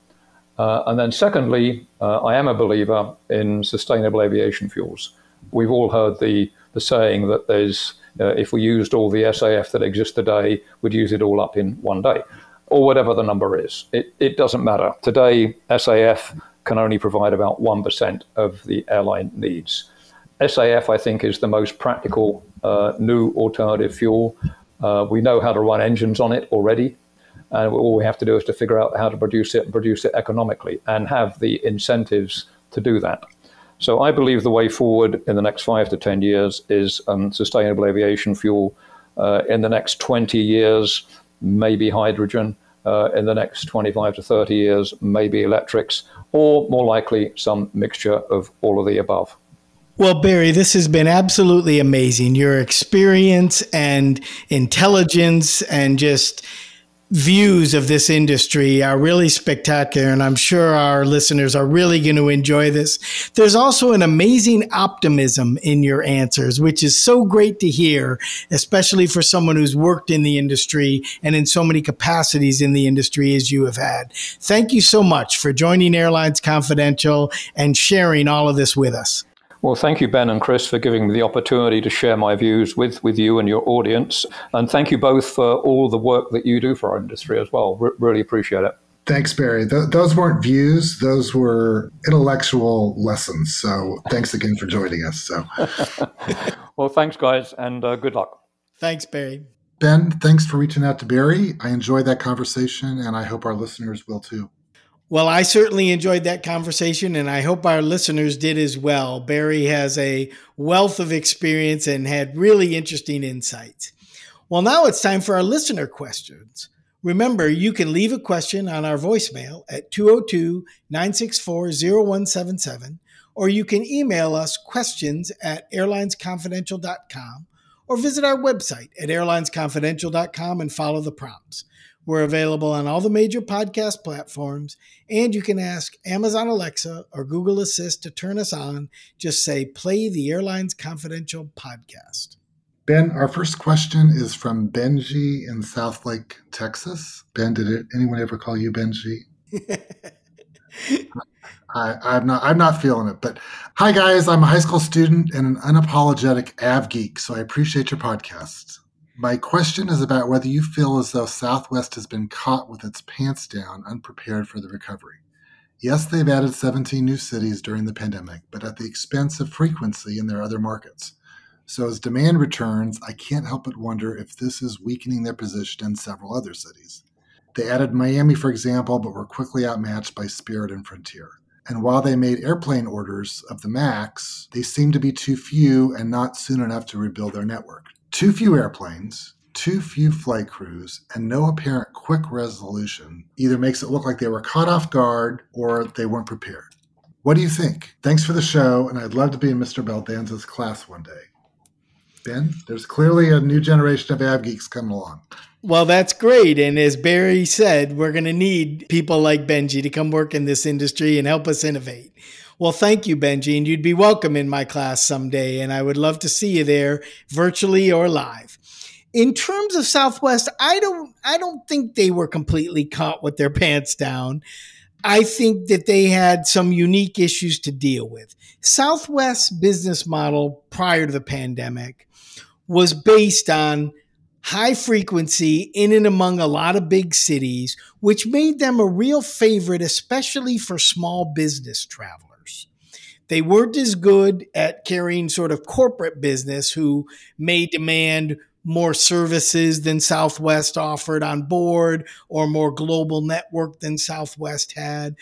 Uh, and then, secondly, uh, I am a believer in sustainable aviation fuels. We've all heard the, the saying that there's uh, if we used all the SAF that exists today, we'd use it all up in one day, or whatever the number is. It, it doesn't matter. Today, SAF can only provide about 1% of the airline needs. SAF, I think, is the most practical uh, new alternative fuel. Uh, we know how to run engines on it already. And all we have to do is to figure out how to produce it and produce it economically and have the incentives to do that. So I believe the way forward in the next five to 10 years is um, sustainable aviation fuel. Uh, in the next 20 years, maybe hydrogen. Uh, in the next 25 to 30 years, maybe electrics, or more likely, some mixture of all of the above. Well, Barry, this has been absolutely amazing. Your experience and intelligence and just views of this industry are really spectacular, and I'm sure our listeners are really going to enjoy this. There's also an amazing optimism in your answers, which is so great to hear, especially for someone who's worked in the industry and in so many capacities in the industry as you have had. Thank you so much for joining Airlines Confidential and sharing all of this with us. Well, thank you, Ben and Chris, for giving me the opportunity to share my views with, with you and your audience. And thank you both for all the work that you do for our industry as well. R- really appreciate it. Thanks, Barry. Th- those weren't views; those were intellectual lessons. So, thanks again for joining us. So, well, thanks, guys, and uh, good luck. Thanks, Barry. Ben, thanks for reaching out to Barry. I enjoyed that conversation, and I hope our listeners will too. Well, I certainly enjoyed that conversation, and I hope our listeners did as well. Barry has a wealth of experience and had really interesting insights. Well, now it's time for our listener questions. Remember, you can leave a question on our voicemail at 202 964 0177, or you can email us questions at airlinesconfidential.com or visit our website at airlinesconfidential.com and follow the prompts. We're available on all the major podcast platforms, and you can ask Amazon Alexa or Google Assist to turn us on. Just say, play the Airlines Confidential podcast. Ben, our first question is from Benji in Southlake, Texas. Ben, did it, anyone ever call you Benji? I, am not. I'm not feeling it. But hi, guys. I'm a high school student and an unapologetic av geek, so I appreciate your podcast. My question is about whether you feel as though Southwest has been caught with its pants down, unprepared for the recovery. Yes, they've added 17 new cities during the pandemic, but at the expense of frequency in their other markets. So, as demand returns, I can't help but wonder if this is weakening their position in several other cities. They added Miami, for example, but were quickly outmatched by Spirit and Frontier. And while they made airplane orders of the MAX, they seem to be too few and not soon enough to rebuild their network too few airplanes, too few flight crews, and no apparent quick resolution either makes it look like they were caught off guard or they weren't prepared. What do you think? Thanks for the show, and I'd love to be in Mr. Baldanza's class one day. Ben, there's clearly a new generation of av geeks coming along. Well, that's great. And as Barry said, we're going to need people like Benji to come work in this industry and help us innovate. Well, thank you, Benji, and you'd be welcome in my class someday, and I would love to see you there, virtually or live. In terms of Southwest, I don't I don't think they were completely caught with their pants down. I think that they had some unique issues to deal with. Southwest's business model prior to the pandemic was based on high frequency in and among a lot of big cities, which made them a real favorite, especially for small business travelers. They weren't as good at carrying sort of corporate business who may demand more services than Southwest offered on board or more global network than Southwest had.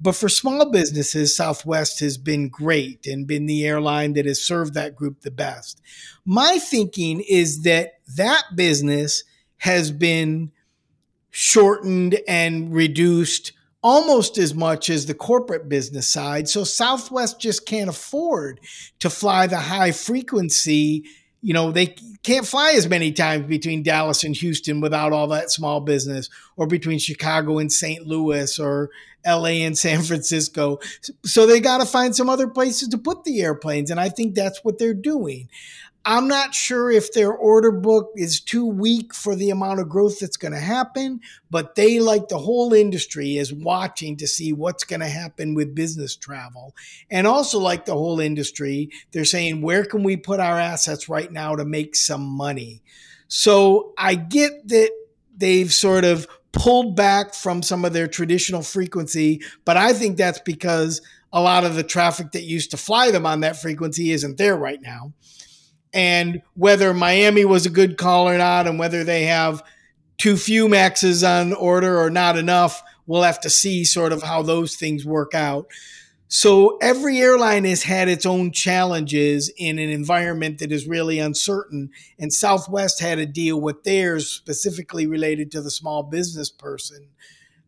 But for small businesses, Southwest has been great and been the airline that has served that group the best. My thinking is that that business has been shortened and reduced almost as much as the corporate business side. So Southwest just can't afford to fly the high frequency. You know, they can't fly as many times between Dallas and Houston without all that small business, or between Chicago and St. Louis, or LA and San Francisco. So they got to find some other places to put the airplanes. And I think that's what they're doing. I'm not sure if their order book is too weak for the amount of growth that's going to happen, but they, like the whole industry, is watching to see what's going to happen with business travel. And also, like the whole industry, they're saying, where can we put our assets right now to make some money? So I get that they've sort of pulled back from some of their traditional frequency, but I think that's because a lot of the traffic that used to fly them on that frequency isn't there right now and whether Miami was a good call or not, and whether they have too few maxes on order or not enough, we'll have to see sort of how those things work out. So every airline has had its own challenges in an environment that is really uncertain. And Southwest had to deal with theirs specifically related to the small business person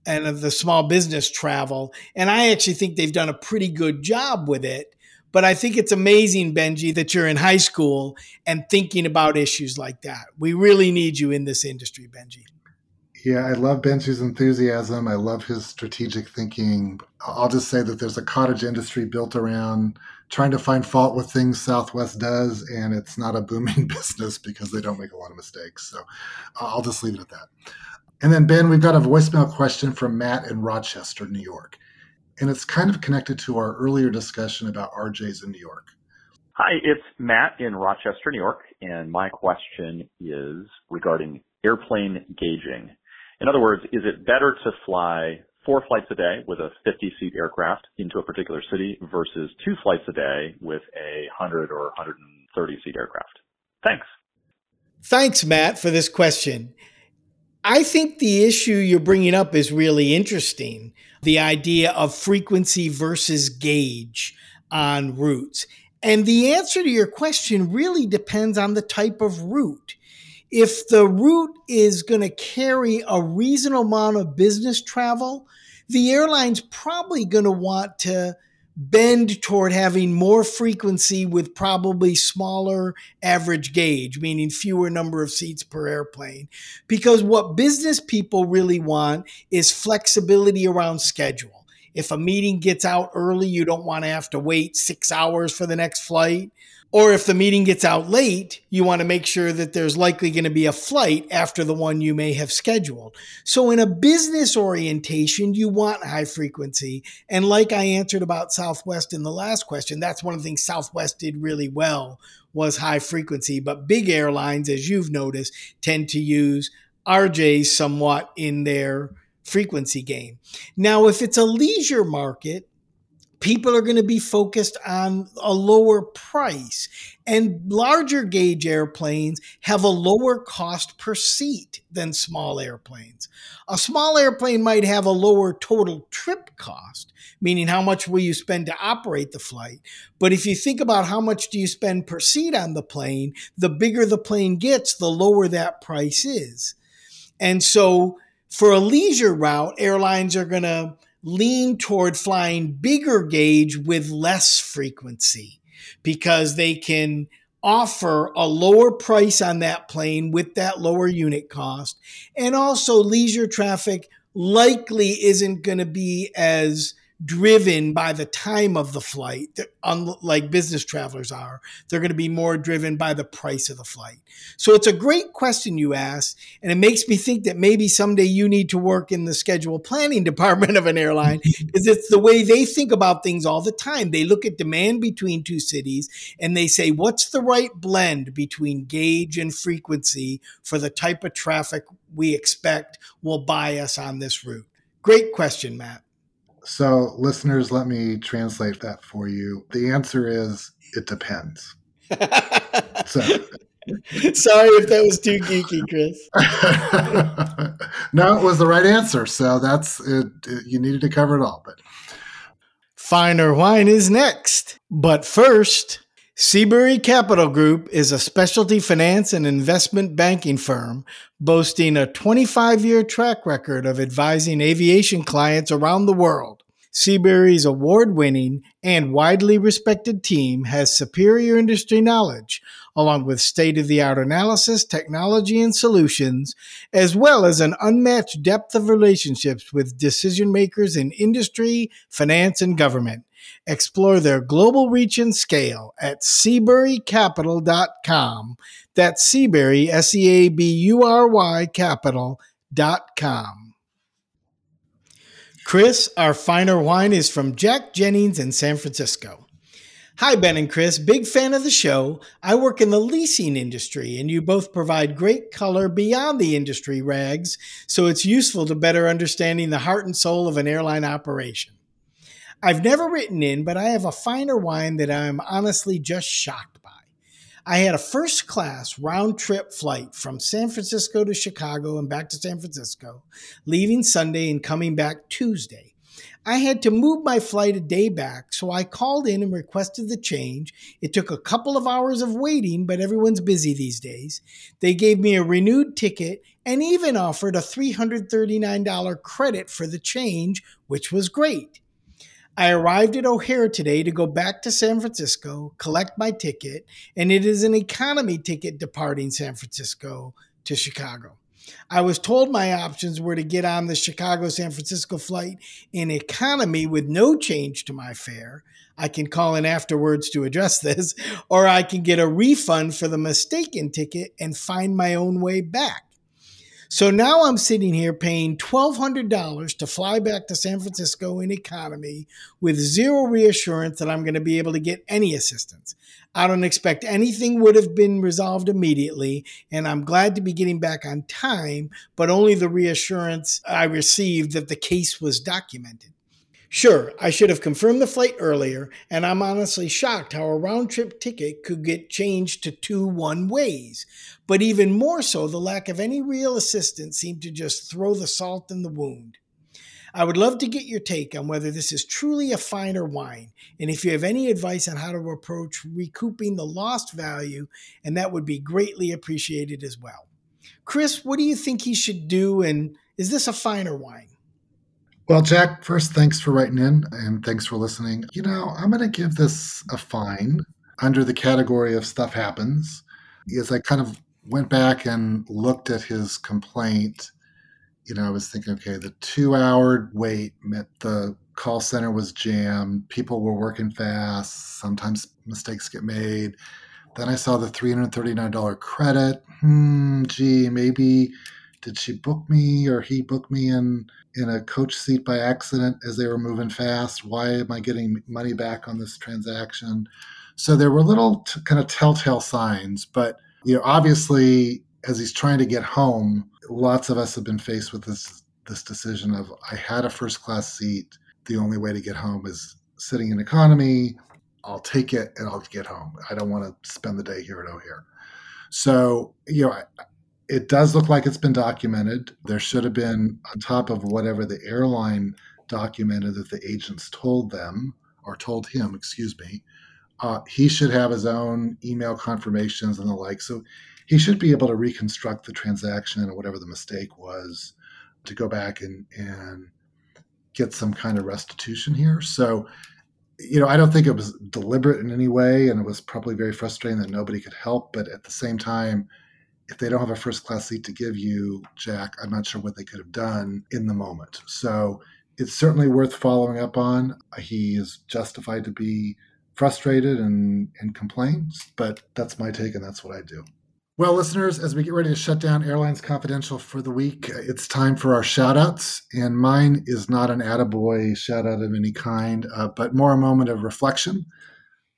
and of the small business travel. And I actually think they've done a pretty good job with it. But I think it's amazing, Benji, that you're in high school and thinking about issues like that. We really need you in this industry, Benji. Yeah, I love Benji's enthusiasm. I love his strategic thinking. I'll just say that there's a cottage industry built around trying to find fault with things Southwest does, and it's not a booming business because they don't make a lot of mistakes. So I'll just leave it at that. And then, Ben, we've got a voicemail question from Matt in Rochester, New York and it's kind of connected to our earlier discussion about RJs in New York. Hi, it's Matt in Rochester, New York, and my question is regarding airplane gauging. In other words, is it better to fly four flights a day with a 50 seat aircraft into a particular city versus two flights a day with a 100 or 130 seat aircraft? Thanks. Thanks, Matt, for this question. I think the issue you're bringing up is really interesting the idea of frequency versus gauge on routes. And the answer to your question really depends on the type of route. If the route is going to carry a reasonable amount of business travel, the airline's probably going to want to bend toward having more frequency with probably smaller average gauge, meaning fewer number of seats per airplane. Because what business people really want is flexibility around schedule. If a meeting gets out early, you don't want to have to wait six hours for the next flight. Or if the meeting gets out late, you want to make sure that there's likely going to be a flight after the one you may have scheduled. So in a business orientation, you want high frequency. And like I answered about Southwest in the last question, that's one of the things Southwest did really well was high frequency. But big airlines, as you've noticed, tend to use RJs somewhat in their frequency game. Now, if it's a leisure market, people are going to be focused on a lower price. And larger gauge airplanes have a lower cost per seat than small airplanes. A small airplane might have a lower total trip cost, meaning how much will you spend to operate the flight. But if you think about how much do you spend per seat on the plane, the bigger the plane gets, the lower that price is. And so for a leisure route, airlines are going to lean toward flying bigger gauge with less frequency because they can offer a lower price on that plane with that lower unit cost. And also, leisure traffic likely isn't going to be as driven by the time of the flight, unlike business travelers are. They're going to be more driven by the price of the flight. So it's a great question you ask, and it makes me think that maybe someday you need to work in the schedule planning department of an airline because it's the way they think about things all the time. They look at demand between two cities and they say, what's the right blend between gauge and frequency for the type of traffic we expect will buy us on this route? Great question, Matt. So, listeners, let me translate that for you. The answer is it depends. so, Sorry if that was too geeky, Chris. no, it was the right answer. So that's it, it, You needed to cover it all, but fine or whine is next. But first, Seabury Capital Group is a specialty finance and investment banking firm boasting a 25 year track record of advising aviation clients around the world. Seabury's award winning and widely respected team has superior industry knowledge, along with state of the art analysis, technology, and solutions, as well as an unmatched depth of relationships with decision makers in industry, finance, and government. Explore their global reach and scale at SeaburyCapital.com. That's Seabury, S E A B U R Y Capital.com. Chris, our fine or whine is from Jack Jennings in San Francisco. Hi, Ben and Chris. Big fan of the show. I work in the leasing industry, and you both provide great color beyond the industry rags, so it's useful to better understanding the heart and soul of an airline operation. I've never written in, but I have a fine or whine that I'm honestly just shocked by. I had a first class round trip flight from San Francisco to Chicago and back to San Francisco, leaving Sunday and coming back Tuesday. I had to move my flight a day back, so I called in and requested the change. It took a couple of hours of waiting, but everyone's busy these days. They gave me a renewed ticket and even offered a $339 credit for the change, which was great. I arrived at O'Hare today to go back to San Francisco, collect my ticket, and it is an economy ticket departing San Francisco to Chicago. I was told my options were to get on the Chicago San Francisco flight in economy with no change to my fare. I can call in afterwards to address this, or I can get a refund for the mistaken ticket and find my own way back. So now I'm sitting here paying $1,200 to fly back to San Francisco in economy with zero reassurance that I'm going to be able to get any assistance. I don't expect anything would have been resolved immediately, and I'm glad to be getting back on time, but only the reassurance I received that the case was documented. Sure, I should have confirmed the flight earlier, and I'm honestly shocked how a round trip ticket could get changed to two one ways. But even more so, the lack of any real assistance seemed to just throw the salt in the wound. I would love to get your take on whether this is truly a fine or whine, and if you have any advice on how to approach recouping the lost value, and that would be greatly appreciated as well. Chris, what do you think he should do, and is this a fine or whine? Well, Jack, first, thanks for writing in and thanks for listening. You know, I'm going to give this a fine under the category of stuff happens. As I kind of went back and looked at his complaint, you know, I was thinking, okay, the two hour wait meant the call center was jammed, people were working fast, sometimes mistakes get made. Then I saw the $339 credit. Hmm, gee, maybe did she book me or he booked me in in a coach seat by accident as they were moving fast? Why am I getting money back on this transaction? So there were little t- kind of telltale signs, but you know, obviously, as he's trying to get home, lots of us have been faced with this this decision of I had a first class seat. The only way to get home is sitting in economy. I'll take it and I'll get home. I don't want to spend the day here at O'Hare. So, you know, it does look like it's been documented. There should have been, on top of whatever the airline documented that the agents told them or told him, excuse me, uh, he should have his own email confirmations and the like. So he should be able to reconstruct the transaction or whatever the mistake was to go back and, and get some kind of restitution here. So, you know, I don't think it was deliberate in any way, and it was probably very frustrating that nobody could help. But at the same time, if they don't have a first class seat to give you, Jack, I'm not sure what they could have done in the moment. So it's certainly worth following up on. He is justified to be frustrated and, and complain, but that's my take and that's what I do. Well, listeners, as we get ready to shut down Airlines Confidential for the week, it's time for our shout outs. And mine is not an attaboy shout out of any kind, uh, but more a moment of reflection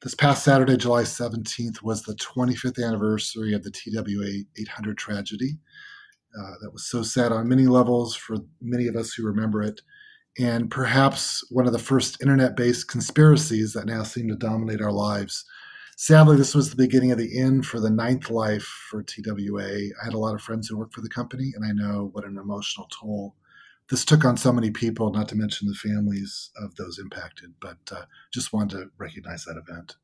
this past Saturday, July 17th, was the 25th anniversary of the TWA 800 tragedy. Uh, that was so sad on many levels for many of us who remember it, and perhaps one of the first internet based conspiracies that now seem to dominate our lives. Sadly, this was the beginning of the end for the ninth life for TWA. I had a lot of friends who worked for the company, and I know what an emotional toll this took on so many people, not to mention the families of those impacted. But uh, just wanted to recognize that event.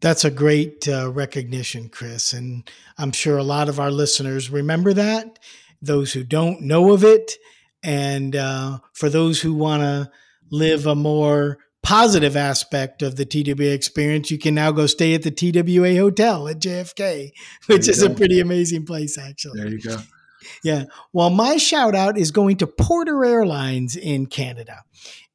That's a great uh, recognition, Chris. And I'm sure a lot of our listeners remember that. Those who don't know of it. And uh, for those who want to live a more positive aspect of the TWA experience, you can now go stay at the TWA Hotel at JFK, which is go. a pretty amazing place, actually. There you go. Yeah. Well, my shout out is going to Porter Airlines in Canada.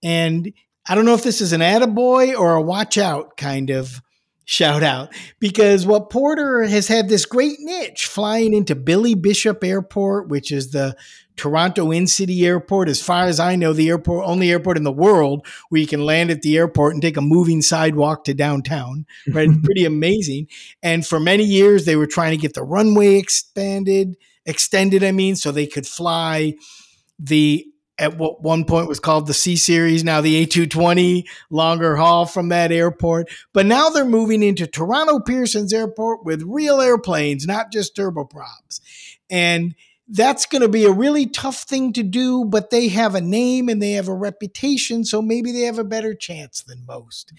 And I don't know if this is an attaboy or a watch out kind of shout out because what Porter has had this great niche flying into Billy Bishop Airport, which is the Toronto in city airport. As far as I know, the airport, only airport in the world where you can land at the airport and take a moving sidewalk to downtown, right? Pretty amazing. And for many years, they were trying to get the runway expanded, extended, I mean, so they could fly the at what one point was called the C Series, now the A220, longer haul from that airport. But now they're moving into Toronto Pearson's Airport with real airplanes, not just turboprops. And that's going to be a really tough thing to do, but they have a name and they have a reputation, so maybe they have a better chance than most.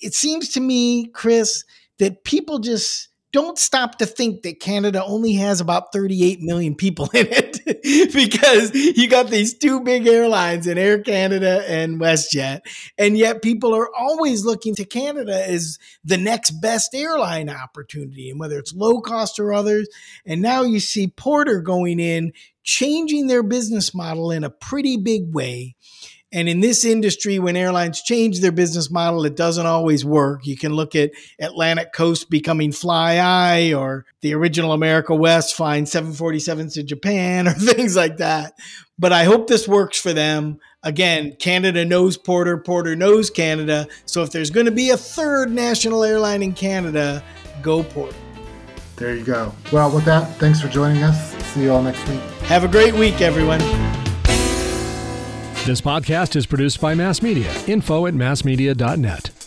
It seems to me, Chris, that people just don't stop to think that Canada only has about 38 million people in it because you got these two big airlines in Air Canada and WestJet. And yet people are always looking to Canada as the next best airline opportunity, and whether it's low cost or others. And now you see Porter going in, changing their business model in a pretty big way and in this industry, when airlines change their business model, it doesn't always work. You can look at Atlantic Coast becoming FLYi or the original America West flying 747s to Japan or things like that. But I hope this works for them. Again, Canada knows Porter, Porter knows Canada. So if there's going to be a third national airline in Canada, go Porter. There you go. Well, with that, thanks for joining us. See you all next week. Have a great week, everyone. This podcast is produced by Mass Media. Info at massmedia.net.